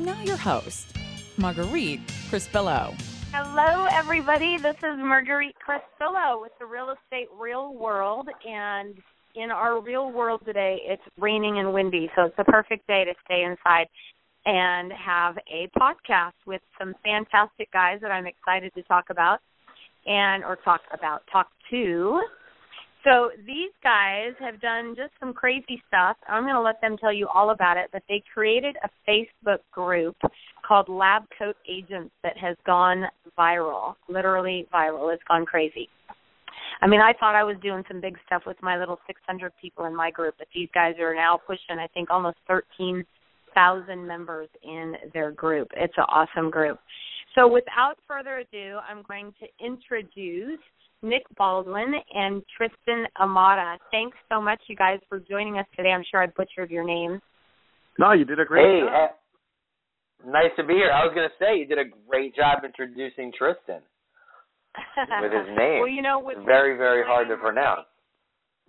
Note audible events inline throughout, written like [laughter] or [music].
Now, your host, Marguerite Crispillo. Hello, everybody. This is Marguerite Crispillo with the Real Estate Real World. And in our real world today, it's raining and windy, so it's the perfect day to stay inside and have a podcast with some fantastic guys that I'm excited to talk about and or talk about talk to. So these guys have done just some crazy stuff. I'm going to let them tell you all about it, but they created a Facebook group called Lab Coat Agents that has gone viral, literally viral. It's gone crazy. I mean, I thought I was doing some big stuff with my little 600 people in my group, but these guys are now pushing, I think, almost 13 thousand members in their group. It's an awesome group. So without further ado, I'm going to introduce Nick Baldwin and Tristan Ahumada. Thanks so much, you guys, for joining us today. I'm sure I butchered your names. No, you did a great hey, job. Uh, nice to be here. I was going to say you did a great job introducing Tristan with his [laughs] name. well, you know, with very very hard to pronounce.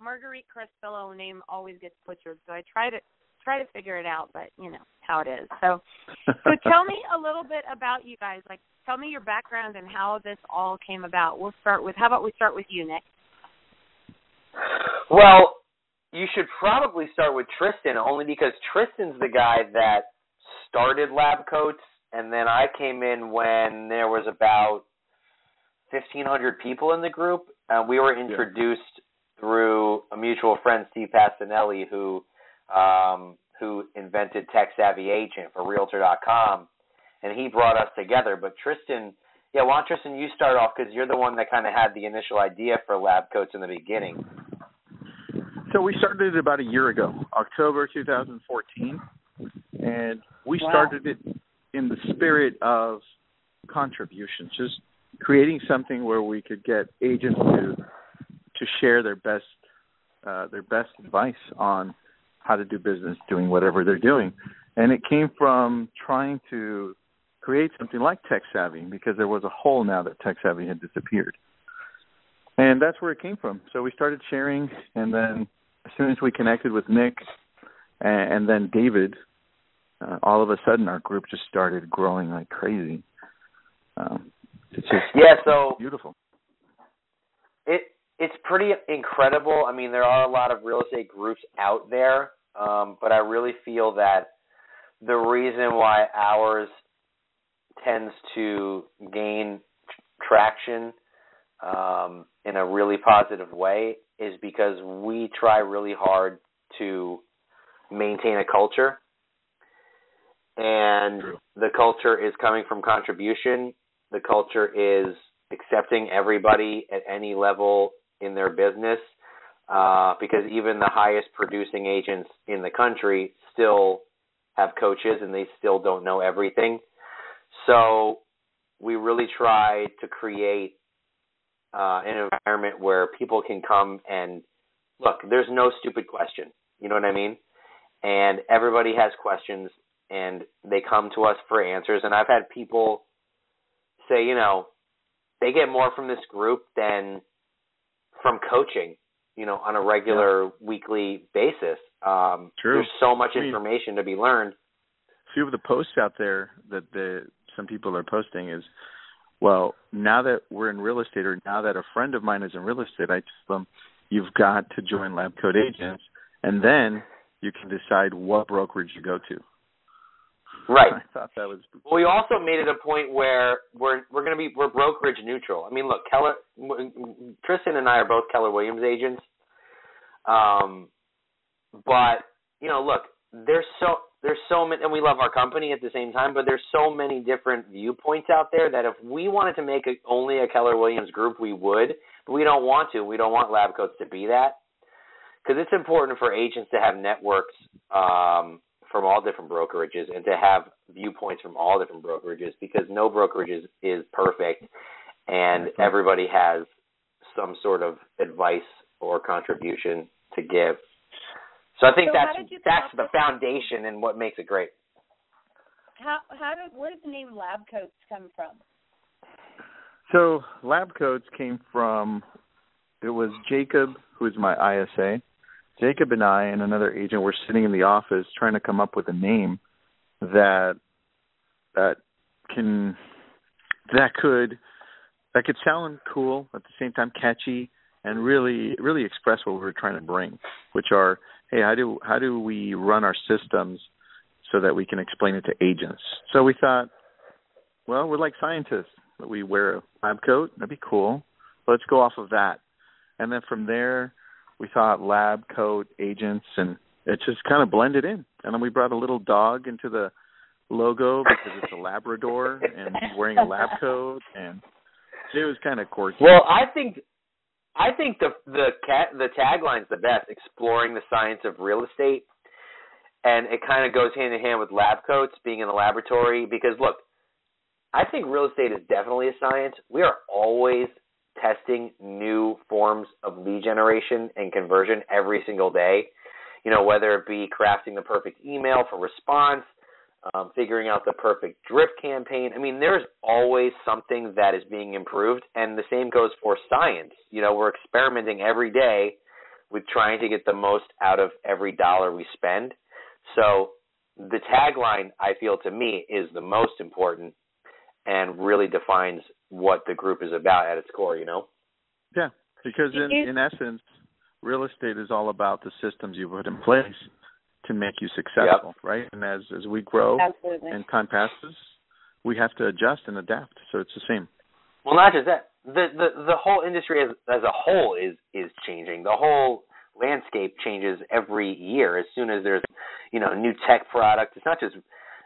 Marguerite Crispillo name always gets butchered, so I try to try to figure it out, but you know how it is. So, so [laughs] tell me a little bit about you guys. Like, tell me your background and how this all came about. We'll start with. How about we start with you, Nick? Well, you should probably start with Tristan, only because Tristan's the guy that started Lab Coats, and then I came in when there was about fifteen hundred people in the group. and we were introduced yeah. through a mutual friend, Steve Pacinelli, who um, who invented Tech Savvy Agent for Realtor.com, and he brought us together. But Tristan, yeah, why don't Tristan you start off because you're the one that kind of had the initial idea for Lab Coats in the beginning. So we started it about a year ago, October 2014, and we wow. started it in the spirit of contributions, just creating something where we could get agents to to share their best uh, their best advice on how to do business doing whatever they're doing. And it came from trying to create something like Tech Savvy because there was a hole now that Tech Savvy had disappeared. And that's where it came from. So we started sharing, and then as soon as we connected with Nick and, and then David, uh, all of a sudden our group just started growing like crazy. Um, it's just yeah, so beautiful. It it's pretty incredible. I mean, there are a lot of real estate groups out there, um, but I really feel that the reason why ours tends to gain traction um, in a really positive way is because we try really hard to maintain a culture. And True. the culture is coming from contribution. The culture is accepting everybody at any level in their business uh, because even the highest producing agents in the country still have coaches and they still don't know everything. So we really try to create uh, an environment where people can come and look. There's no stupid question. You know what I mean? And everybody has questions, and they come to us for answers. And I've had people say, you know, they get more from this group than from coaching, you know, on a regular yeah. weekly basis. Um, True. There's so much I mean, information to be learned. A few of the posts out there that the some people are posting is, well, now that we're in real estate, or now that a friend of mine is in real estate, I tell them, you've got to join Lab Coat Agents, and then you can decide what brokerage you go to. Right. [laughs] I thought that was. Well, we also made it a point where we're we're going to be we're brokerage neutral. I mean, look, Keller, Tristan and I are both Keller Williams agents. Um, but you know, look, there's so there's so many, and we love our company at the same time. But there's so many different viewpoints out there that if we wanted to make a, only a Keller Williams group, we would. But we don't want to. We don't want Lab Coats to be that because it's important for agents to have networks. Um, from all different brokerages and to have viewpoints from all different brokerages because no brokerage is, is perfect and everybody has some sort of advice or contribution to give. So I think So that's did you come that's the foundation and what makes it great. How how did where did the name Lab Coats come from? So lab coats came from it was Jacob, who is my ISA. Jacob and I and another agent were sitting in the office trying to come up with a name that that can that could that could sound cool at the same time catchy and really really express what we were trying to bring, which are hey how do how do we run our systems so that we can explain it to agents. So we thought, well, we're like scientists. We wear a lab coat. That'd be cool. Let's go off of that. And then from there, we thought lab coat agents, and it just kind of blended in. And then we brought a little dog into the logo because it's a Labrador and he's wearing a lab coat, and it was kind of quirky. Well, I think I think the the cat the tagline's the best, exploring the science of real estate. And it kind of goes hand in hand with lab coats being in the laboratory because look, I think real estate is definitely a science. We are always testing new forms of lead generation and conversion every single day. You know, whether it be crafting the perfect email for response, um, figuring out the perfect drip campaign. I mean, there's always something that is being improved, and the same goes for science. You know, we're experimenting every day with trying to get the most out of every dollar we spend. So the tagline, I feel to me, is the most important and really defines what the group is about at its core. You know. Yeah, because in in essence, real estate is all about the systems you put in place to make you successful, right? And as as we grow Absolutely. and time passes, we have to adjust and adapt. So it's the same. Well, not just that. The the the whole industry as as a whole is is changing. The whole landscape changes every year. As soon as there's you know new tech product, it's not just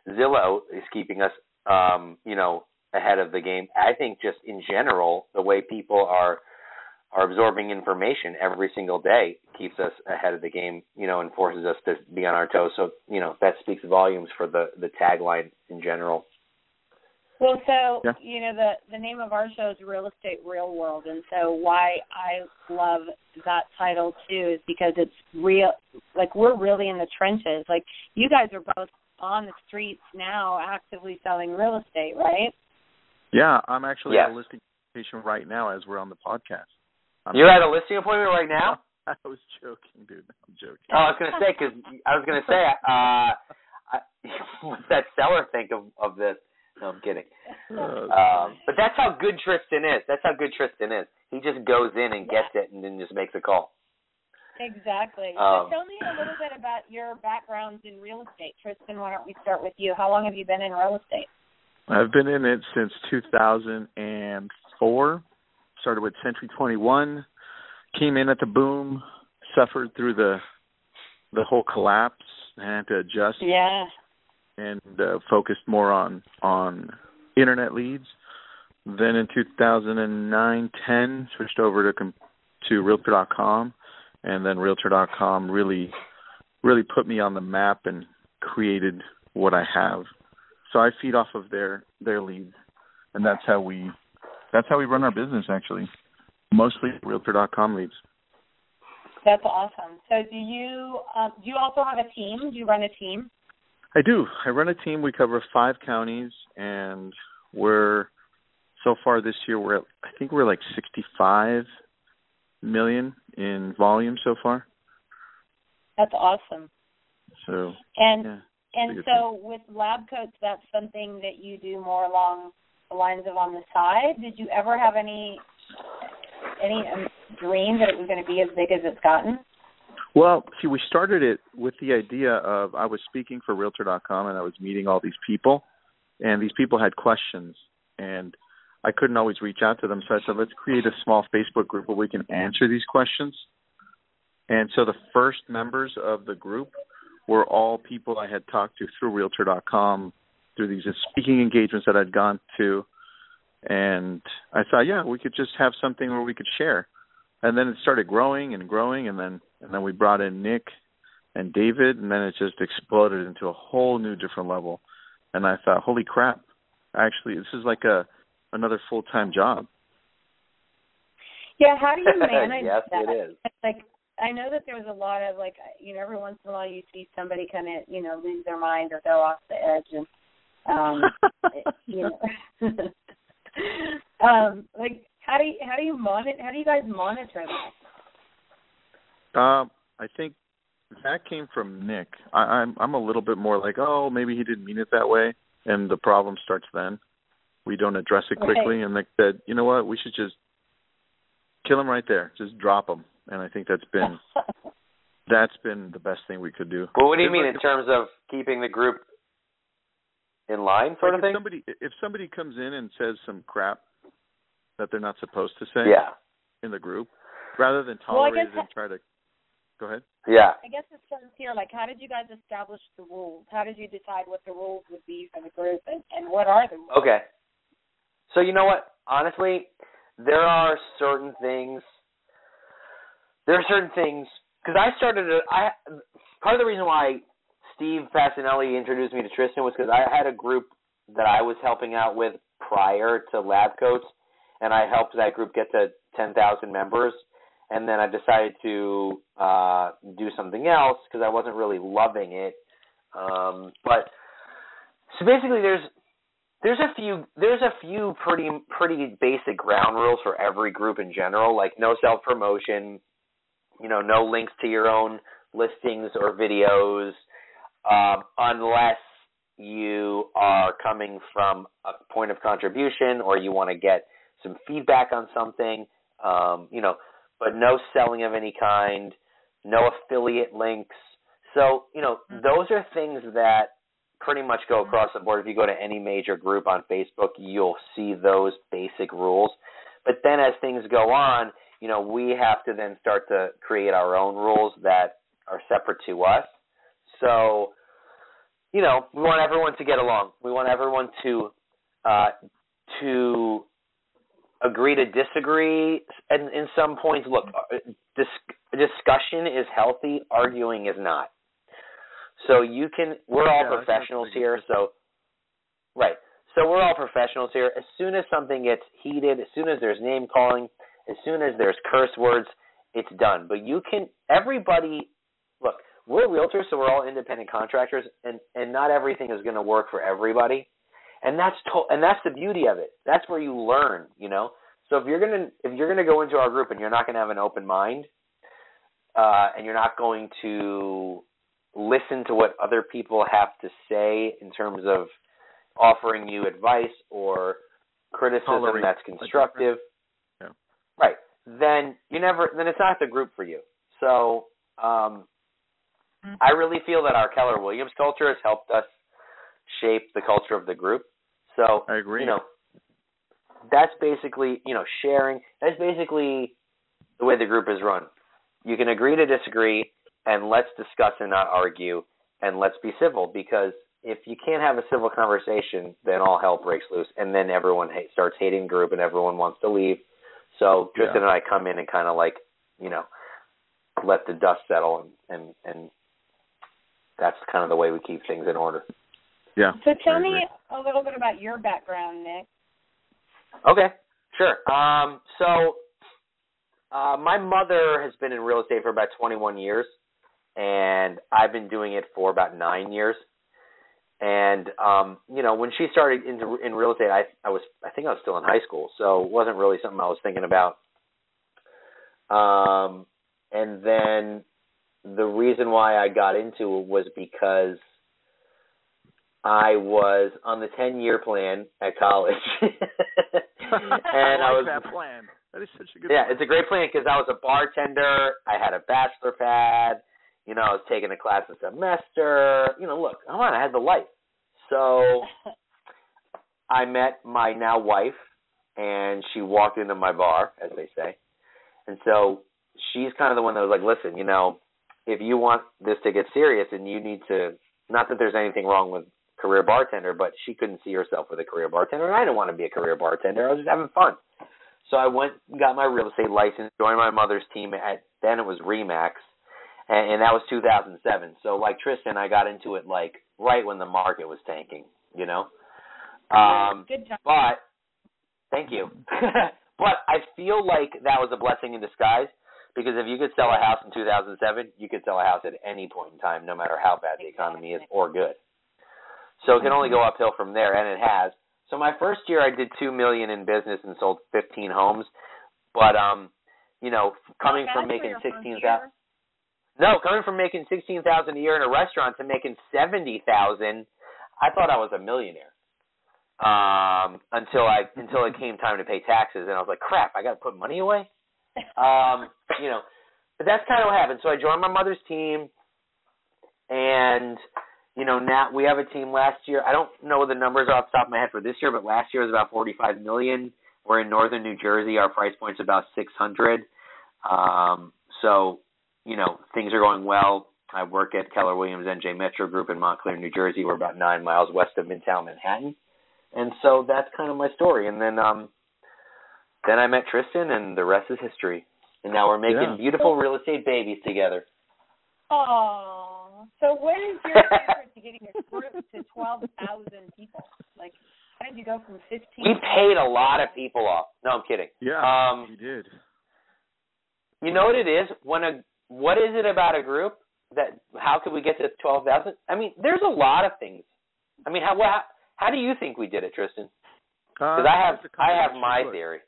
Zillow is keeping us um, you know ahead of the game. I think just in general, the way people are are absorbing information every single day keeps us ahead of the game. You know, and forces us to be on our toes. So you know that speaks volumes for the the tagline in general. Well, so Yeah. you know the the name of our show is Real Estate Real World, and so why I love that title too is because it's real. Like we're really in the trenches. Like you guys are both on the streets now, actively selling real estate, right? Yeah, I'm actually Yes. a listing application right now as we're on the podcast. I'm You're at a listing appointment right now. [laughs] I was joking, dude. I'm joking. Oh, I was gonna say because I was gonna say, uh, I, [laughs] what's that seller think of of this? No, I'm kidding. Uh, [laughs] Um, but that's how good Tristan is. That's how good Tristan is. He just goes in and gets it, and then just makes a call. Exactly. Um, so tell me a little bit about your backgrounds in real estate, Tristan. Why don't we start with you? How long have you been in real estate? I've been in it since 2004. Started with Century 21. Came in at the boom. Suffered through the the whole collapse. and Had to adjust Yeah. and uh, focused more on on internet leads. Then in 2009, 10 switched over to to Realtor.com, and then Realtor.com really really put me on the map and created what I have. So I feed off of their their leads, and that's how we that's how we run our business actually. Mostly Realtor.com leads. That's awesome. So do you um, do you also have a team? Do you run a team? I do. I run a team. We cover five counties, and we're so far this year we're at I think we're like 65 million in volume so far. That's awesome. So And yeah, and so with lab coats, that's something that you do more along the lines of on the side. Did you ever have any any um, dream that it was going to be as big as it's gotten? Well, see, we started it with the idea of I was speaking for Realtor.com and I was meeting all these people, and these people had questions, and I couldn't always reach out to them. So I said, let's create a small Facebook group where we can answer these questions. And so the first members of the group were all people I had talked to through Realtor.com, through these speaking engagements that I'd gone to, and I thought, yeah, we could just have something where we could share and then it started growing and growing and then and then we brought in Nick and David, and then it just exploded into a whole new different level. And I thought, holy crap! Actually, this is like a another full time job. Yeah, how do you [laughs] manage yes, that? it is. Like, I know that there's a lot of like, you know, every once in a while you see somebody kind of, you know, lose their mind or go off the edge, and um, [laughs] you know, [laughs] um, like how do you how do you monitor how do you guys monitor that? Um, I think that came from Nick. I, I'm I'm a little bit more like, oh, maybe he didn't mean it that way, and the problem starts then. We don't address it quickly, Right. and Nick said, you know what, we should just kill him right there, just drop him. And I think that's been [laughs] that's been the best thing we could do. Well, what do you It's mean like in terms of keeping the group in line, sort like of thing? if somebody if somebody comes in and says some crap that they're not supposed to say Yeah, in the group, rather than Well, tolerate guess it and try to go ahead. yeah. I guess it starts here. Like, how did you guys establish the rules? How did you decide what the rules would be for the group, and, and what are the rules? Okay. So you know what? Honestly, there are certain things. There are certain things because I started. A, I part of the reason why Steve Pacinelli introduced me to Tristan was because I had a group that I was helping out with prior to Lab Coats, and I helped that group get to ten thousand members. And then I decided to uh, do something else because I wasn't really loving it. Um, but so basically, there's there's a few there's a few pretty pretty basic ground rules for every group in general, like no self promotion, you know, no links to your own listings or videos, um, unless you are coming from a point of contribution or you want to get some feedback on something, um, you know, but no selling of any kind, no affiliate links. So, you know, those are things that pretty much go across the board. If you go to any major group on Facebook, you'll see those basic rules. But then as things go on, you know, we have to then start to create our own rules that are separate to us. So, you know, we want everyone to get along. We want everyone to uh, to agree to disagree. And in some points look uh, dis- discussion is healthy arguing is not. So you can we're all Yeah, professionals here so right. So we're all professionals here. As soon as something gets heated as soon as there's name calling as soon as there's curse words it's done. But you can everybody look we're realtors so we're all independent contractors and and not everything is going to work for everybody and that's to- and that's the beauty of it. That's where you learn, you know. So if you're gonna if you're gonna go into our group and you're not gonna have an open mind, uh, and you're not going to listen to what other people have to say in terms of offering you advice or criticism Tolerate that's constructive, different- right? Then you never then it's not the group for you. So um, Mm-hmm. I really feel that our Keller Williams culture has helped us shape the culture of the group. So I agree. you know, that's basically you know sharing. That's basically the way the group is run. You can agree to disagree, and let's discuss and not argue, and let's be civil. Because if you can't have a civil conversation, then all hell breaks loose, and then everyone ha- starts hating the group, and everyone wants to leave. So Yeah. Tristan and I come in and kind of like you know let the dust settle, and and and that's kind of the way we keep things in order. Yeah. So tell me a little bit about your background, Nick. Okay, sure. Um, so uh, my mother has been in real estate for about 21 years, and I've been doing it for about nine years. And um, you know, when she started into in real estate, I I was I think I was still in high school, so it wasn't really something I was thinking about. Um, and then the reason why I got into it was because I was on the 10 year plan at college. [laughs] and I, like was that plan. That is such a good yeah, plan. it's a great plan because I was a bartender. I had a bachelor pad. You know, I was taking a class a semester. You know, look, come on, I had the life. So [laughs] I met my now wife, and she walked into my bar, as they say. And so she's kind of the one that was like, listen, you know, if you want this to get serious, and you need to, not that there's anything wrong with career bartender, but she couldn't see herself with a career bartender, and I didn't want to be a career bartender. I was just having fun. So I went, got my real estate license, joined my mother's team at then it was Remax, and, and that was 2007. So like Tristan, I got into it like right when the market was tanking, you know. Um, Good job. But thank you. [laughs] but I feel like that was a blessing in disguise because if you could sell a house in 2007, you could sell a house at any point in time, no matter how bad the economy is or good. So it can only go uphill from there, and it has. So my first year, I did two million in business and sold 15 homes. But um, you know, coming from making your first 16 year. thousand. No, coming from making sixteen thousand a year in a restaurant to making seventy thousand, I thought I was a millionaire. Um, until I until it came time to pay taxes, and I was like, crap, I got to put money away. [laughs] Um, you know, but that's kind of what happened. So I joined my mother's team, and you know now we have a team. Last year, I don't know the numbers off the top of my head for this year, but last year was about forty-five million. We're in northern New Jersey. Our price point's about six hundred. Um, so you know things are going well. I work at Keller Williams NJ Metro Group in Montclair, New Jersey. We're about nine miles west of Midtown Manhattan, and so that's kind of my story. And then um, then I met Tristan, and the rest is history. And now we're making Yeah. beautiful real estate babies together. Oh, so what is your secret to getting a group to twelve thousand people? Like, how did you go from fifteen? We paid a lot of people off. No, I'm kidding. Yeah, Um, you did. You know what it is? When a what is it about a group that how could we get to twelve thousand? I mean, there's a lot of things. I mean, how how, how do you think we did it, Tristan? Because Uh, I have it's a I have my theory.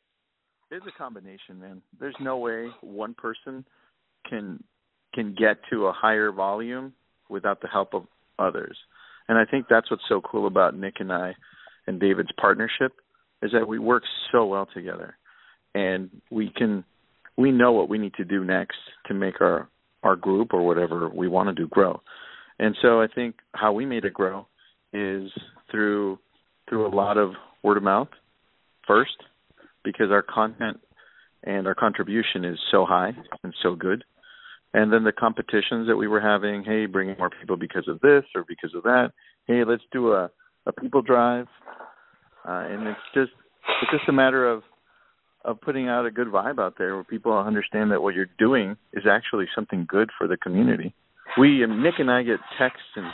It's a combination, man. There's no way one person can can get to a higher volume without the help of others. And I think that's what's so cool about Nick and I and David's partnership is that we work so well together. And we can we know what we need to do next to make our our group or whatever we want to do grow. And so I think how we made it grow is through through a lot of word of mouth first because our content and our contribution is so high and so good. And then the competitions that we were having, hey, bringing more people because of this or because of that. Hey, let's do a a people drive. Uh, and it's just it's just a matter of of putting out a good vibe out there where people understand that what you're doing is actually something good for the community. We Nick and I get texts and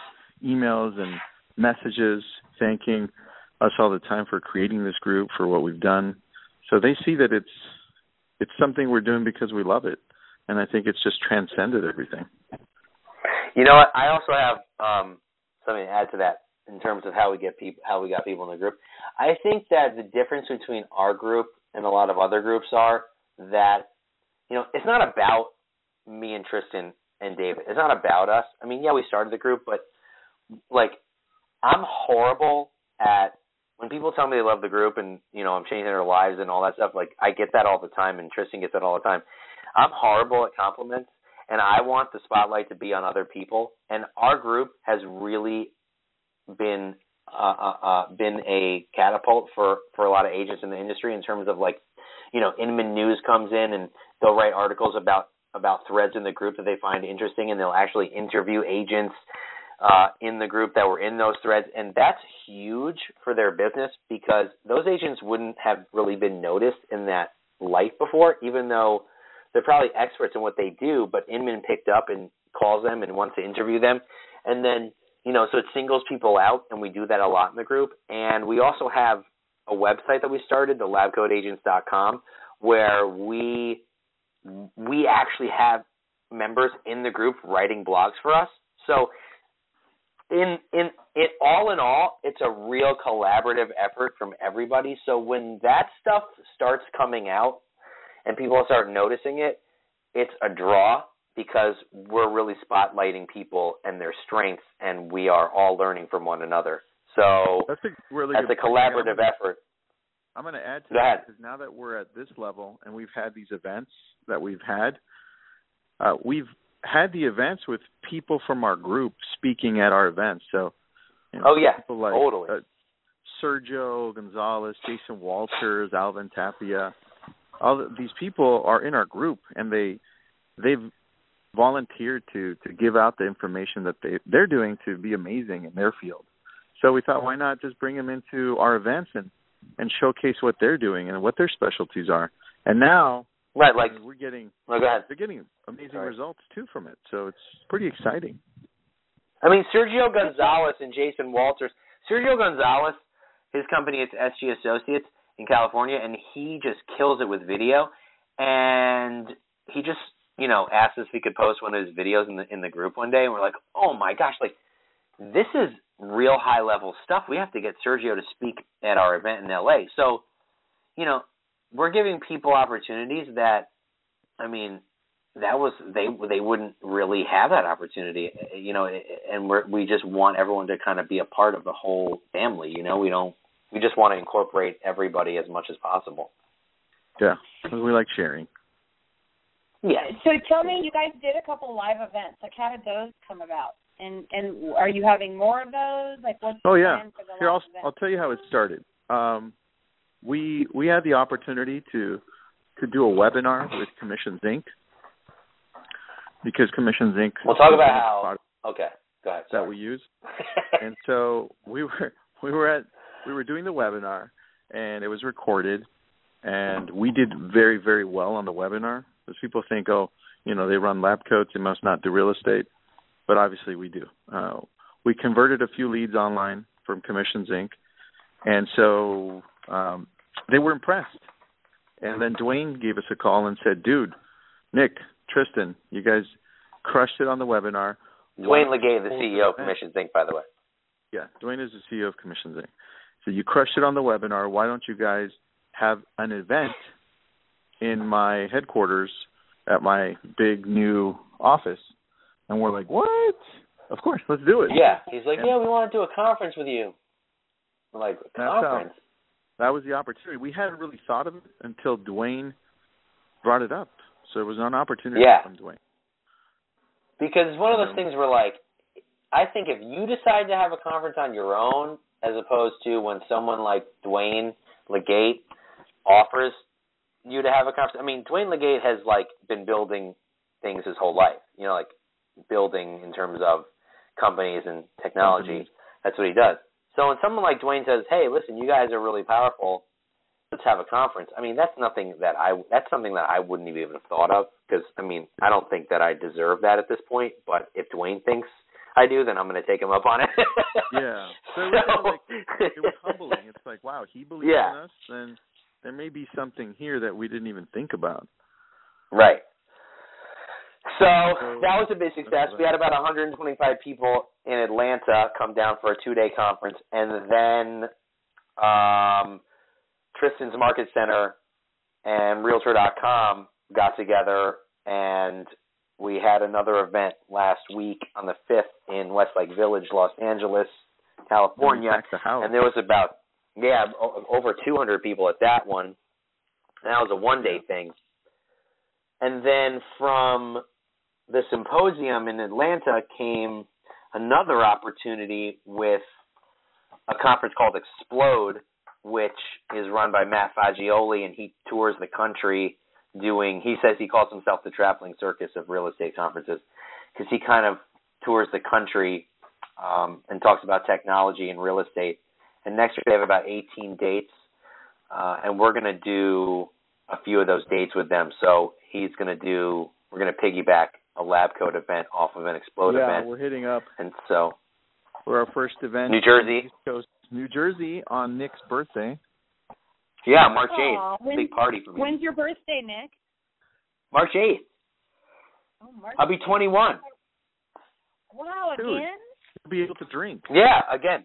emails and messages thanking us all the time for creating this group for what we've done. So they see that it's it's something we're doing because we love it, and I think it's just transcended everything. You know? I also have um, something to add to that in terms of how we get people, how we got people in the group. I think that the difference between our group and a lot of other groups are that you know it's not about me and Tristan and David. It's not about us. I mean, yeah, we started the group, but like I'm horrible at when people tell me they love the group and you know I'm changing their lives and all that stuff. Like I get that all the time, and Tristan gets that all the time. I'm horrible at compliments and I want the spotlight to be on other people. And our group has really been uh, uh, uh, been a catapult for for a lot of agents in the industry in terms of like, you know, Inman News comes in and they'll write articles about about threads in the group that they find interesting, and they'll actually interview agents uh, in the group that were in those threads, and that's huge for their business because those agents wouldn't have really been noticed in that light before, even though they're probably experts in what they do, but Inman picked up and calls them and wants to interview them. And then, you know, so it singles people out, and we do that a lot in the group. And we also have a website that we started, the labcoatagents.com, where we we actually have members in the group writing blogs for us. So in in it all in all, it's a real collaborative effort from everybody. So when that stuff starts coming out and people start noticing it, it's a draw because we're really spotlighting people and their strengths, and we are all learning from one another. So That's a really that's a point. collaborative effort. I'm going to add to Go that because now that we're at this level and we've had these events that we've had, uh, we've had the events with people from our group speaking at our events. So, you know, Oh, yeah, people like totally. uh, Sergio Gonzalez, Jason Walters, Alvin Tapia. All the, these people are in our group, and they they've volunteered to to give out the information that they they're doing to be amazing in their field. So we thought, why not just bring them into our events and and showcase what they're doing and what their specialties are. And now Right, like and we're getting no, go ahead. they're getting amazing Sorry. results too from it. So it's pretty exciting. I mean, Sergio Gonzalez and Jason Walters. Sergio Gonzalez, his company it's SG Associates in California, and he just kills it with video. And he just, you know, asked us if he could post one of his videos in the in the group one day, and we're like, oh my gosh, like this is real high level stuff. We have to get Sergio to speak at our event in LA. So, you know, we're giving people opportunities that, I mean, that was they they wouldn't really have that opportunity, you know, and we're, we just want everyone to kind of be a part of the whole family. You know, we don't we just want to incorporate everybody as much as possible. Yeah, we like sharing. Yeah. So tell me, you guys did a couple live events. Like, how did those come about? And and are you having more of those? Like, what's the Oh yeah. plan for the Here, I'll live? I'll tell you how it started. Um, we we had the opportunity to to do a webinar with Commissions Inc. Because Commissions Inc. We'll talk about one of the how- Okay. Go ahead. that sorry. we use, [laughs] and so we were we were at we were doing the webinar, and it was recorded, and we did very very well on the webinar. Because people think, oh, you know, they run lab coats, they must not do real estate, but obviously we do. Uh, we converted a few leads online from Commissions Inc. And so um, they were impressed. And then Dwayne gave us a call and said, "Dude, Nick, Tristan, you guys crushed it on the webinar. Dwayne Legay, the CEO of. Commissions Inc. By the way. Yeah, Dwayne is the CEO of Commissions Inc. So you crushed it on the webinar. Why don't you guys have an event in my headquarters at my big new office?" And we're like, "What? Of course, let's do it." Yeah. He's like, And- yeah, we want to do a conference with you. I'm like, a conference? That was the opportunity. We hadn't really thought of it until Dwayne brought it up. So it was an opportunity Yeah. from Dwayne. Because it's one of those things where, like, I think if you decide to have a conference on your own, as opposed to when someone like Dwayne Legate offers you to have a conference. I mean, Dwayne Legate has like been building things his whole life. You know, like building in terms of companies and technology. Companies. That's what he does. So when someone like Dwayne says, "Hey, listen, you guys are really powerful. Let's have a conference." I mean, that's nothing that I that's something that I wouldn't even have thought of because I mean, I don't think that I deserve that at this point. But if Dwayne thinks I do, then I'm going to take him up on it. [laughs] Yeah. So it was kind of like it was humbling. It's like, wow, he believes Yeah. in us, then there may be something here that we didn't even think about. Right. So that was a big success. We had about 125 people in Atlanta come down for a two-day conference, and then um, Tristan's Market Center and Realtor.com got together, and we had another event last week on the 5th in Westlake Village, Los Angeles, California. The house. And there was about yeah over 200 people at that one. And that was a one day thing. And then from the symposium in Atlanta came another opportunity with a conference called Explode, which is run by Matt Fagioli, and he tours the country doing. He says he calls himself the traveling circus of real estate conferences because he kind of tours the country um, and talks about technology and real estate. And next year they have about 18 dates, uh, and we're going to do a few of those dates with them. So he's going to do. We're going to piggyback a lab coat event off of an explode yeah, event, we're hitting up and so for our first event. New Jersey. Coast, New Jersey on Nick's birthday. yeah, March Aw, 8th, when- big party for me. When's your birthday, Nick? March 8th, Oh, March. I'll be 21. Wow, Dude. again? You'll be able to drink. Yeah, again.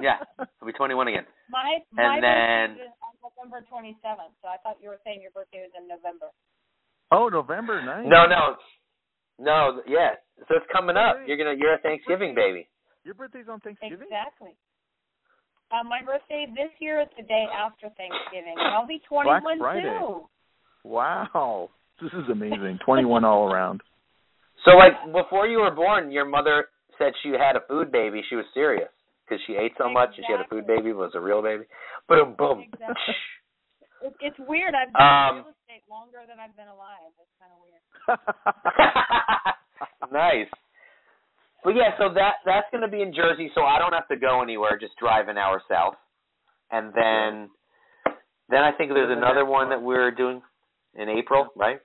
Yeah, I'll be 21 again. My my And then- birthday is on November 27th, so I thought you were saying your birthday was in November. Oh, November 9th. No, no, no. Yeah, so it's coming up. You're gonna, you're a Thanksgiving baby. Your birthday's on Thanksgiving? Exactly. Uh, my birthday this year is the day after Thanksgiving, and I'll be 21 Black Friday. too. Wow. This is amazing. 21 all around. So, like, before you were born, your mother said she had a food baby. She was serious because she ate so much and she had a food baby. Was a real baby. Boom, boom. Exactly. It's weird. I've been Um, real estate longer than I've been alive. It's kind of weird. [laughs] nice. But yeah, so that that's going to be in Jersey, so I don't have to go anywhere. Just drive an hour south, and then then I think there's another one that we're doing. in April, right?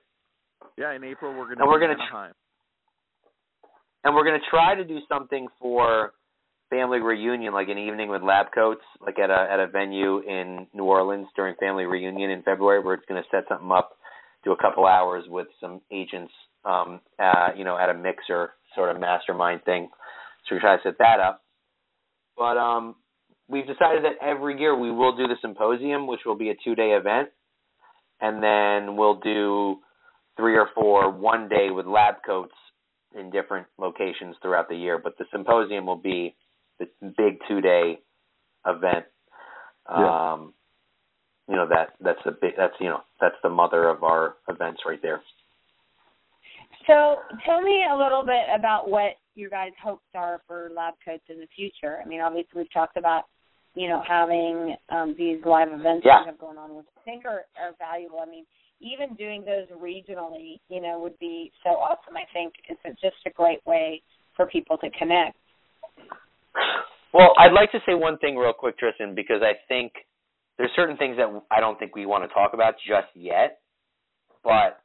Yeah, in April we're going to. And we're going to Anaheim. and we're going to try to do something for family reunion, like an evening with lab coats, like at a at a venue in New Orleans during family reunion in February. Where it's going to set something up, do a couple hours with some agents, um, uh, you know, at a mixer sort of mastermind thing. So we try to set that up. But um, we've decided that every year we will do the symposium, which will be a two day event, and then we'll do three or four one day with lab coats in different locations throughout the year. But the symposium will be the big two day event. Yeah. Um, you know that that's the big that's you know that's the mother of our events right there. So tell me a little bit about what your guys' hopes are for lab coats in the future. I mean, obviously we've talked about, you know, having um, these live events Yeah. that have going on, which I think are, are valuable. I mean, even doing those regionally, you know, would be so awesome. I think it's just a great way for people to connect. Well, I'd like to say one thing real quick, Tristan, because I think there's certain things that I don't think we want to talk about just yet, but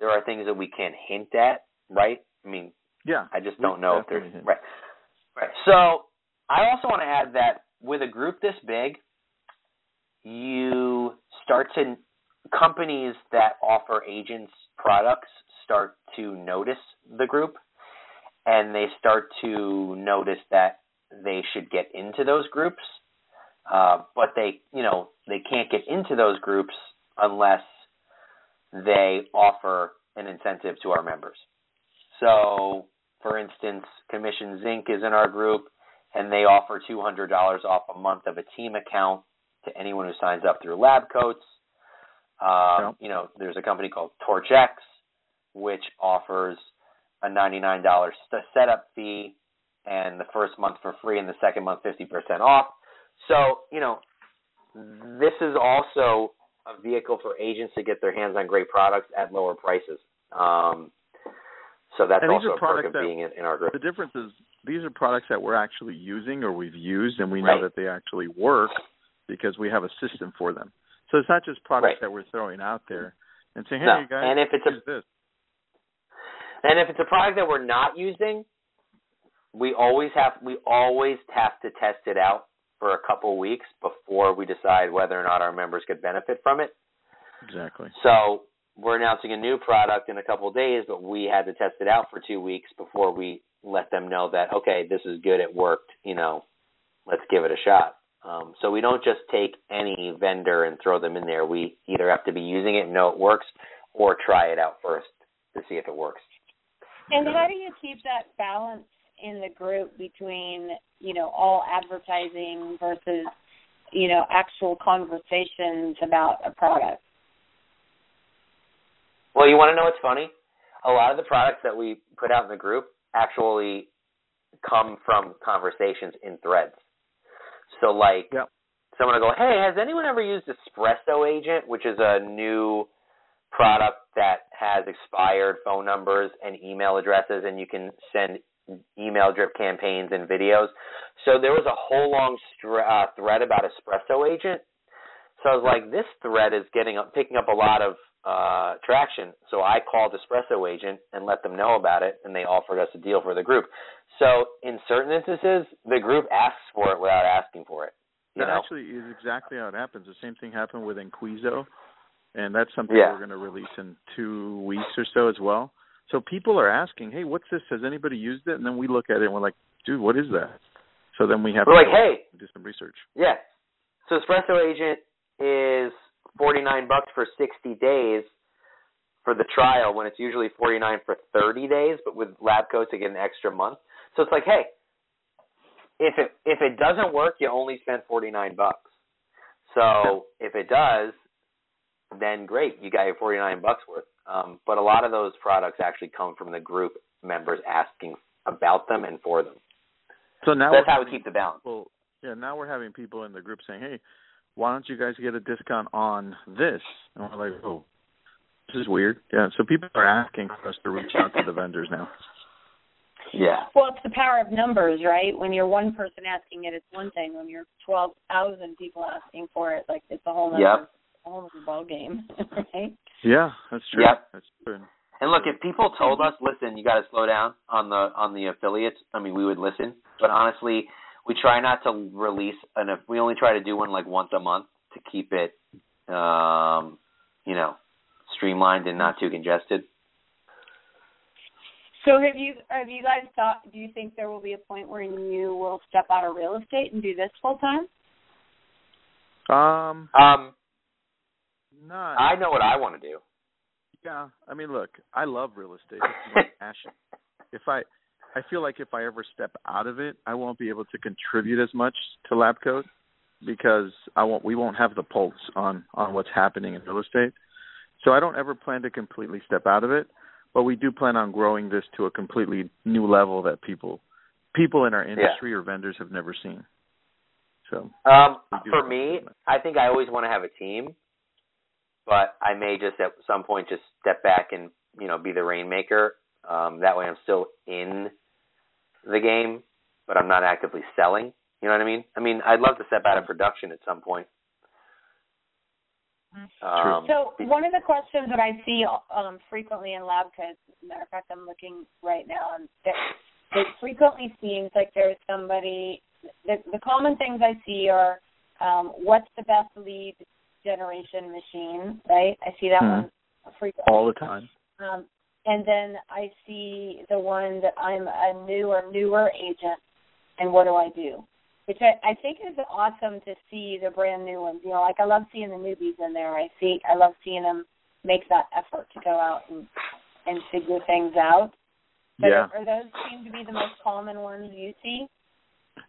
there are things that we can hint at, right? I mean, Yeah. I just don't know if there's hint. right. Right. So I also want to add that with a group this big, you start to companies that offer agents products start to notice the group and they start to notice that they should get into those groups. Uh, but they you know they can't get into those groups unless they offer an incentive to our members. So for instance Commissions Inc is in our group and they offer $200 off a month of a team account to anyone who signs up through lab coats. Um, Yep. You know, there's a company called TorchX, which offers a $99 setup fee and the first month for free and the second month 50% off. So, you know, this is also a vehicle for agents to get their hands on great products at lower prices. Um, so that's also a perk of that- being in, in our group. The difference is these are products that we're actually using or we've used, and we know Right. that they actually work because we have a system for them. So it's not just products Right. that we're throwing out there and saying, "Hey, No. you guys, And if it's a- this." And if it's a product that we're not using, we always have we always have to test it out for a couple weeks before we decide whether or not our members could benefit from it. Exactly. So we're announcing a new product in a couple of days, but we had to test it out for two weeks before we let them know that okay, this is good, it worked. You know, let's give it a shot. Um, so we don't just take any vendor and throw them in there. We either have to be using it and know it works, or try it out first to see if it works. And how do you keep that balance in the group between, you know, all advertising versus, you know, actual conversations about a product? Well, you want to know what's funny? A lot of the products that we put out in the group actually come from conversations in threads. So, like, Yep. someone will go, "Hey, has anyone ever used Espresso Agent, which is a new product that has expired phone numbers and email addresses, and you can send email drip campaigns and videos?" So there was a whole long stre- uh, thread about Espresso Agent. So I was like, this thread is getting up, picking up a lot of uh, traction. So I called Espresso Agent and let them know about it, and they offered us a deal for the group. So in certain instances, the group asks for it without asking for it. That know? actually is exactly how it happens. The same thing happened with Inquizo, and that's something Yeah. we're going to release in two weeks or so as well. So people are asking, "Hey, what's this? Has anybody used it?" And then we look at it and we're like, "Dude, what is that?" So then we have We're to like, hey, do some research. Yeah. So Espresso Agent is forty nine bucks for sixty days for the trial when it's usually forty nine for thirty days, but with lab coats you get an extra month. So it's like, hey, if it if it doesn't work, you only spend forty nine bucks. So if it does, then great, you got your forty nine bucks worth. Um, but a lot of those products actually come from the group members asking about them and for them. So now That's how we keep the balance. Well, yeah, now we're having people in the group saying, "Hey, why don't you guys get a discount on this?" And we're like, "Oh, this is weird." Yeah, so people are asking for us to reach out to the vendors now. [laughs] Yeah. Well, it's the power of numbers, right? When you're one person asking it, it's one thing. When you're twelve thousand people asking for it, like it's a whole other, Yep. a whole other ball game, [laughs] right? Yeah, that's true. Yeah. That's true. And look, if people told us, listen, you got to slow down on the on the affiliates, I mean, we would listen. But honestly, we try not to release an. We only try to do one like once a month to keep it, um, you know, streamlined and not too congested. So have you have you guys thought? Do you think there will be a point where you will step out of real estate and do this full time? Um, Um, not. I know what I want to do. Yeah, I mean, look, I love real estate. It's my [laughs] passion. If I, I feel like if I ever step out of it, I won't be able to contribute as much to Lab Coat because I won't. We won't have the pulse on on what's happening in real estate. So I don't ever plan to completely step out of it, but we do plan on growing this to a completely new level that people people in our industry or vendors have never seen. So Um, for me. I think I always want to have a team, but I may just at some point just step back and you know be the rainmaker. Um, that way, I'm still in the game, but I'm not actively selling. You know what I mean? I mean, I'd love to step out of production at some point. Um, So one of the questions that I see um, frequently in lab coats, as a matter of fact, I'm looking right now, and that it frequently seems like there's somebody. The, the common things I see are, um, what's the best lead generation machine? Right, I see that Hmm. one frequently. all the time. Um, and then I see the one that I'm a new or newer agent, and what do I do? Which I, I think is awesome to see the brand new ones. You know, like I love seeing the newbies in there. I see, I love seeing them make that effort to go out and and figure things out. But Yeah. are, are those seem to be the most common ones you see?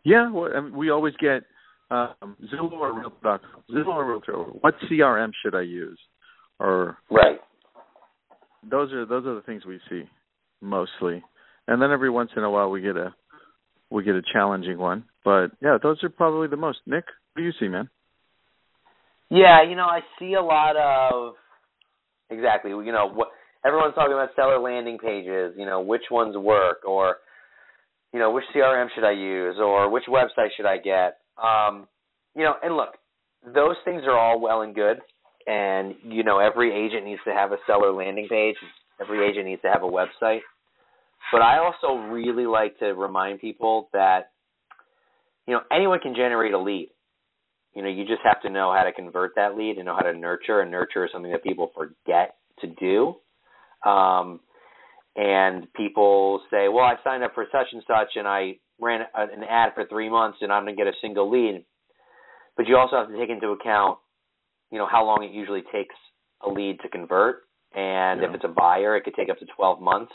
Yeah, well, I mean, we always get um, Zillow or Realtor. Zillow or Realtor. What CRM should I use? Or right. those are those are the things we see mostly, and then every once in a while we get a we get a challenging one. But yeah, those are probably the most. Nick, what do you see, man? Yeah, you know, I see a lot of exactly. You know, what everyone's talking about seller landing pages. You know, which ones work, or you know, which CRM should I use, or which website should I get? Um, you know, and look, those things are all well and good, and you know, every agent needs to have a seller landing page. Every agent needs to have a website. But I also really like to remind people that you know anyone can generate a lead you know you just have to know how to convert that lead and know how to nurture and nurture is something that people forget to do um and people say well i signed up for such and such and i ran an ad for three months and i'm going to get a single lead. But you also have to take into account you know how long it usually takes a lead to convert. And if it's a buyer it could take up to 12 months.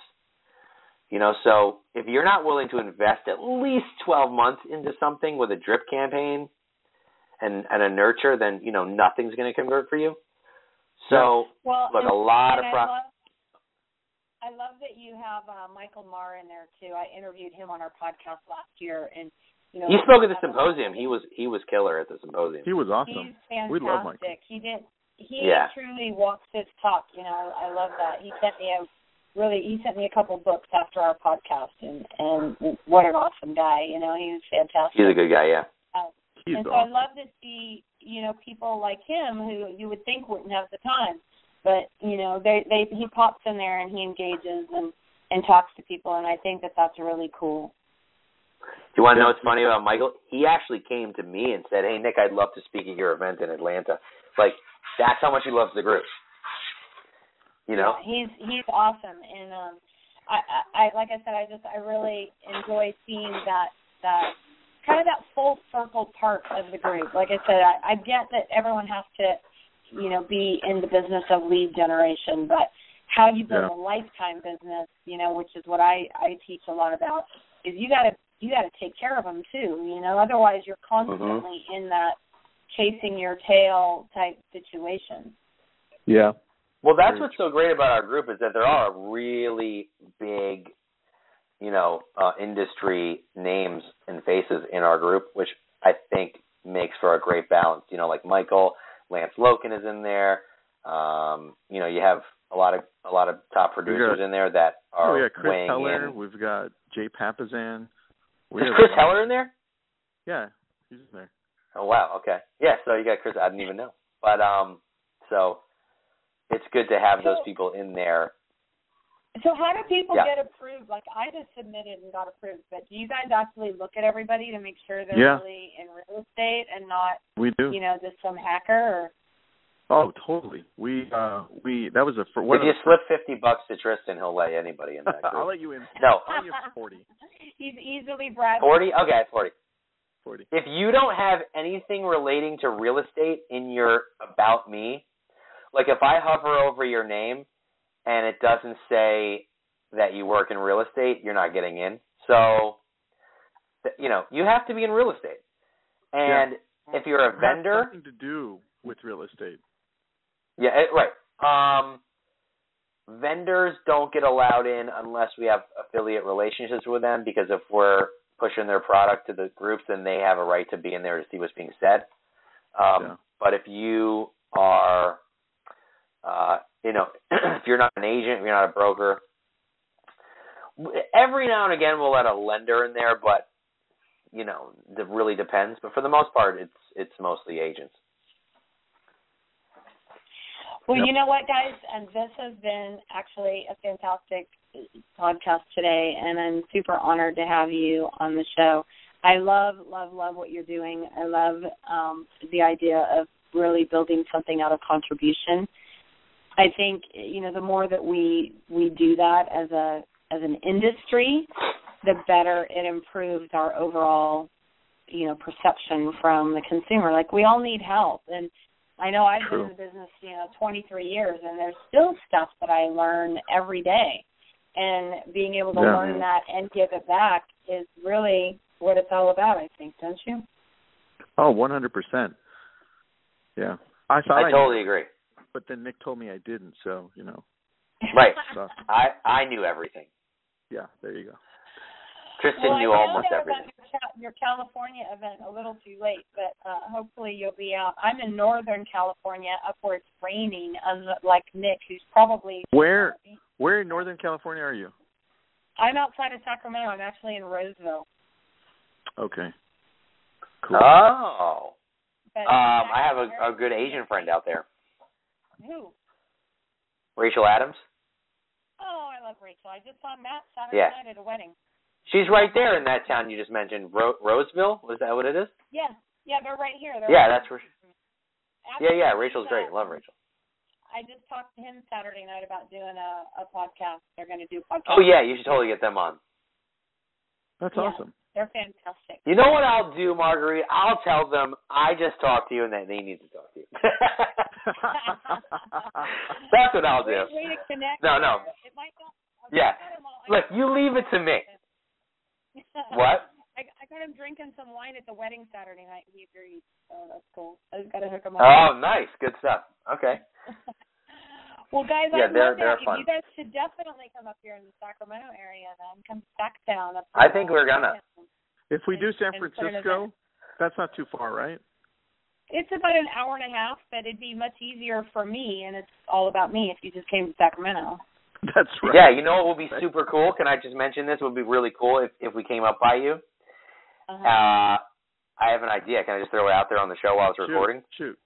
You know so if you're not willing to invest at least 12 months into something with a drip campaign and and a nurture, then you know nothing's going to convert for you. So Well, look, and, a lot of and I pro- love, I love that you have uh, Michael Maher in there too. I interviewed him on our podcast last year, and you know he spoke at the symposium. He was he was killer at the symposium. He was awesome. He's fantastic. We love Michael. He did. He Yeah. truly walks his talk. You know, I love that. He sent me a really. He sent me a couple books after our podcast, and and what an awesome guy. You know, he was fantastic. He's a good guy, yeah. Uh, He's and so awesome. I love to see you know people like him who you would think wouldn't have the time, but you know they they he pops in there and he engages and and talks to people, and I think that that's really cool. Do you want to know what's funny about Michael? He actually came to me and said, "Hey Nick, I'd love to speak at your event in Atlanta." Like that's how much he loves the group. You know? Yeah, he's he's awesome, and um, I, I, I like I said, I just I really enjoy seeing that that kind of that full circle part of the group. Like I said, I, I get that everyone has to, you know, be in the business of lead generation, but how you build Yeah. a lifetime business, you know, which is what I I teach a lot about, is you got to you got to take care of them too. You know, otherwise you're constantly in that chasing your tail type situation. Yeah. Well, that's what's so great about our group is that there are really big, you know, uh, industry names and faces in our group, which I think makes for a great balance. You know, like Michael, Lance Loken is in there. Um, you know, you have a lot of a lot of top producers in there that are we got Chris weighing Heller. in. We've got Jay Papasan. We Is have- Chris Heller in there? Yeah, he's in there. Oh wow, okay. Yeah, so you got Chris I didn't even know. But um so it's good to have those people in there. So how do people Yeah. get approved? Like I just submitted and got approved, but do you guys actually look at everybody to make sure they're Yeah. really in real estate and not, We do. you know, just some hacker or Oh, totally. We uh we that was a for one if you slip fifty bucks to Tristan, he'll let anybody in that [laughs] I'll let you in. No. I'll you forty. [laughs] He's easily Brad. Forty? Okay, forty. Forty. If you don't have anything relating to real estate in your about me, like if I hover over your name and it doesn't say that you work in real estate, you're not getting in. So, you know, you have to be in real estate. And if you're a vendor, something to do with real estate. yeah, it, right. Um, vendors don't get allowed in unless we have affiliate relationships with them because if we're pushing their product to the groups, then they have a right to be in there to see what's being said. Um, Yeah. But if you are, uh, you know, [clears throat] if you're not an agent, if you're not a broker, every now and again we'll let a lender in there, but you know, it really depends. But for the most part, it's it's mostly agents. Well, you know what, guys, and this has been actually a fantastic podcast today, and I'm super honored to have you on the show. I love, love, love what you're doing. I love um, the idea of really building something out of contribution. I think you know the more that we we do that as a as an industry, the better it improves our overall you know perception from the consumer. Like we all need help, and I know I've True. been in the business, you know, 23 years, and there's still stuff that I learn every day. And being able to Yeah. learn that and give it back is really what it's all about, I think, don't you? Oh, one hundred percent. Yeah. I thought I totally agree. But then Nick told me I didn't, so you know. Right. [laughs] So I I knew everything. yeah, there you go. Kristen well, knew I almost everything. About your, Ca- your California event a little too late, but uh, hopefully you'll be out. I'm in Northern California, up where it's raining, um, like Nick, who's probably Where where in Northern California are you? I'm outside of Sacramento. I'm actually in Roseville. Okay. Cool. Oh. But Um, I have a, a good Asian friend out there, Who? Rachel Adams. Oh, I love Rachel. I just saw Matt Saturday Yeah. night at a wedding. She's right there in that town you just mentioned, Ro- Roseville. Was that what it is? Yeah, yeah, they're right here. They're Yeah, right that's where. here. Yeah, yeah. Rachel's great. Love Rachel. I just talked to him Saturday night about doing a a podcast. They're going to do a podcast. Oh yeah, you should totally get them on. That's yeah. awesome. They're fantastic. You know what I'll do, Marguerite? I'll tell them I just talked to you and that they need to talk to you. [laughs] [laughs] That's what I'll do. Great way to connect. No, no. It might not. Yeah. I got 'em all- Look, you leave it to me. [laughs] What? I, I got him drinking some wine at the wedding Saturday night. He agreed. So that's cool. I just got to hook him up. Oh, nice, good stuff. Okay. [laughs] well, guys, Yeah, I they're- love they're that. fun. You guys should definitely come up here in the Sacramento area. Then come back down. Up I think we're gonna. if we do San And put an Francisco, that's not too far, right? It's about an hour and a half, but it'd be much easier for me, and it's all about me if you just came to Sacramento. That's right. Yeah, you know what would be super cool? Can I just mention this? It Would be really cool if if we came up by you. Uh-huh. Uh, I have an idea. Can I just throw it out there on the show while it's Shoot, recording? Shoot.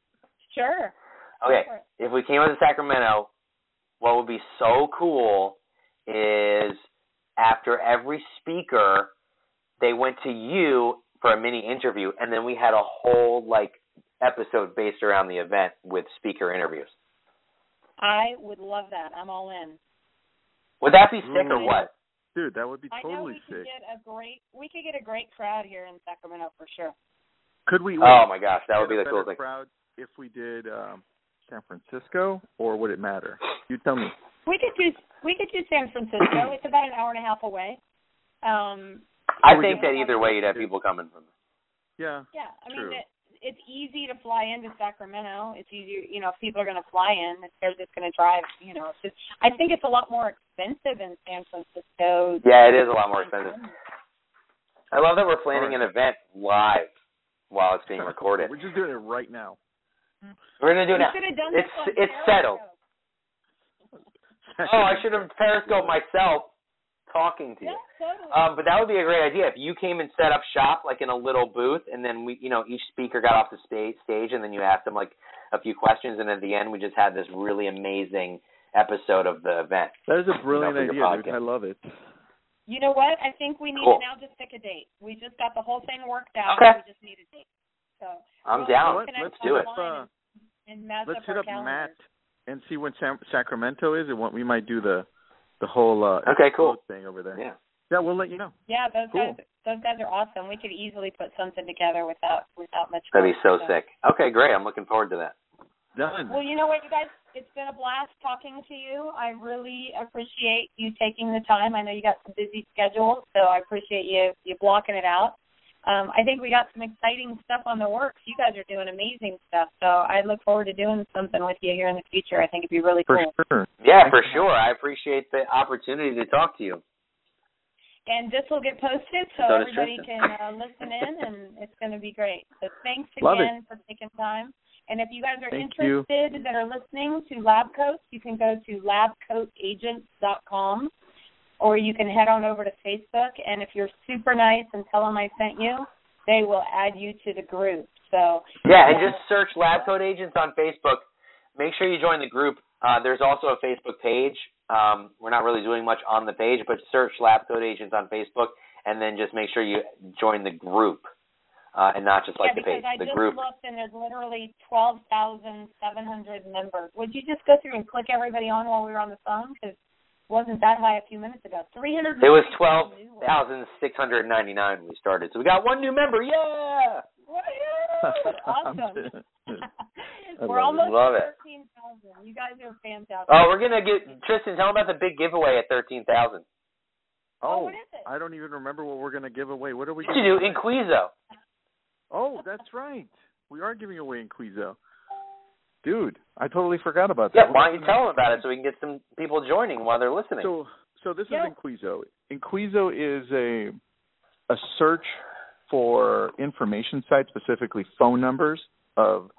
sure. Okay. Go for it. If we came up to Sacramento, what would be so cool is after every speaker, they went to you for a mini interview, and then we had a whole like episode based around the event with speaker interviews. I would love that. I'm all in. Would that be sick or what? Dude, that would be totally I know totally we could sick. get a great we could get a great crowd here in Sacramento for sure. Could we Oh my gosh, that would be get the a cool thing. crowd if we did um San Francisco or would it matter? You tell me. We could do we could do San Francisco. it's about an hour and a half away. Um I think that either way, you'd have people coming from. Yeah. yeah, I True. mean it, it's easy to fly into Sacramento. It's easier, you know, if people are going to fly in, if they're just going to drive, you know. It's just I think it's a lot more expensive in San Francisco. Yeah, it is a lot more expensive. I love that we're planning an event live while it's being recorded. We're just doing it right now. We're gonna do it now. should have done It's this it's settled. Oh, I should have periscoped myself talking to you. Yeah, totally. Um, but that would be a great idea if you came and set up shop like in a little booth, and then we, you know, each speaker got off the sta- stage, and then you asked them like a few questions, and at the end we just had this really amazing episode of the event. That is a brilliant for your idea, dude. I love it. You know what? I think we need Cool. to now just pick a date. We just got the whole thing worked out. Okay. We just need a date. So I'm we'll down. Let- connect let's do it. Uh, And, and let's up hit our up Matt and see when Sam- Sacramento is, and what we might do the the whole uh Okay, cool. thing over there. Yeah. Yeah, we'll let you know. Yeah, those Cool. guys those guys are awesome. We could easily put something together without without much That'd be work, so sick. Okay, great. I'm looking forward to that. Done. Well, you know what, you guys, it's been a blast talking to you. I really appreciate you taking the time. I know you got some busy schedules, so I appreciate you you blocking it out. Um, I think we got some exciting stuff on the works. You guys are doing amazing stuff, so I look forward to doing something with you here in the future. I think it'd be really For cool. sure. Yeah, for sure. I appreciate the opportunity to talk to you. And this will get posted so, So everybody Tristan. can uh, listen in, and it's going to be great. So thanks again for taking time. And if you guys are Thank you. interested that are listening to Lab Coats, you can go to labcoatagents.com or you can head on over to Facebook. And if you're super nice and tell them I sent you, they will add you to the group. So Yeah, and just search Lab Coat Agents on Facebook. Make sure you join the group. Uh, there's also a Facebook page. Um, we're not really doing much on the page, but search Lab Coat Agents on Facebook, and then just make sure you join the group, uh, and not just like yeah, the page. because I The just group. looked and there's literally 12,700 members. Would you just go through and click everybody on while we were on the phone? Because wasn't that high a few minutes ago. 300. It was twelve thousand six hundred ninety nine when we started, so we got one new member. Yeah. [laughs] awesome. [laughs] We're almost Love at 13,000. You guys are fantastic. Oh, we're gonna get Tristan. Tell him about the big giveaway at thirteen thousand. Oh, Oh, what is it? I don't even remember what we're gonna give away. What are we? What you giving do away? Inquizo? Oh, that's right. We are giving away Inquizo. Dude, I totally forgot about that. Yeah. Why don't you tell them about it so we can get some people joining while they're listening? So, so this Yeah. is Inquizo. Inquizo is a a search for information site, specifically phone numbers of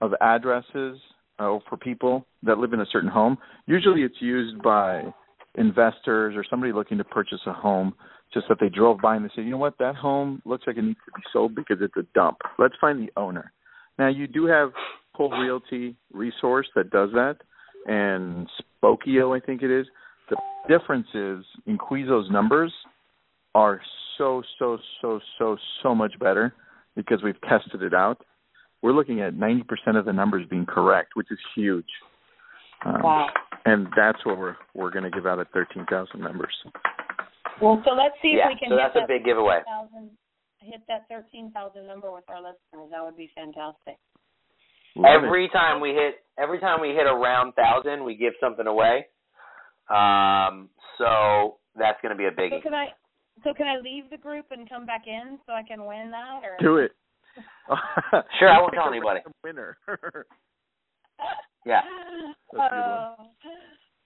of addresses uh, for people that live in a certain home. Usually, it's used by investors or somebody looking to purchase a home. Just that they drove by and they said, you know what, that home looks like it needs to be sold because it's a dump. Let's find the owner. Now, you do have Pull Realty resource that does that, and Spokeo, I think it is. The difference is Inquizo's numbers are so, so, so, so, so much better because we've tested it out. We're looking at 90% of the numbers being correct, which is huge. Um, Wow. And that's what we're we're going to give out at 13,000 members. Well, so let's see yeah. if we can So hit that's a that big giveaway. 13,000 hit that 13,000 number with our listeners. That would be fantastic. Love it. every time we hit every time we hit around thousand we give something away um so that's going to be a So can I so can I leave the group and come back in so I can win that or Do it. [laughs] Sure, I won't tell [laughs] anybody. random Winner. [laughs] yeah That's a good one. Oh.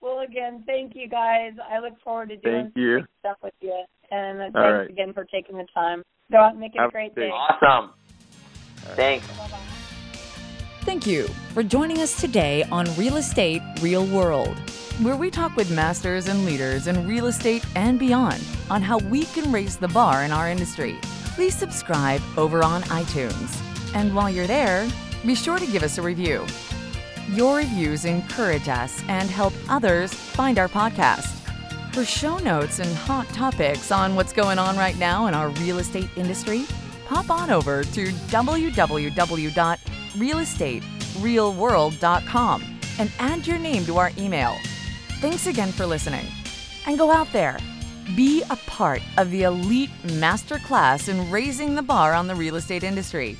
Well, again, thank you guys. I look forward to doing Thank you. some stuff with you. And uh, thanks All right. again for taking the time. Go out and make it Have a great day. awesome thanks Bye-bye. Thank you for joining us today on Real Estate Real World, where we talk with masters and leaders in real estate and beyond on how we can raise the bar in our industry. Please subscribe over on iTunes. And while you're there, be sure to give us a review. Your reviews encourage us and help others find our podcast. For show notes and hot topics on what's going on right now in our real estate industry, pop on over to www.realestaterealworld.com and add your name to our email. Thanks again for listening. And go out there, be a part of the elite masterclass in raising the bar on the real estate industry.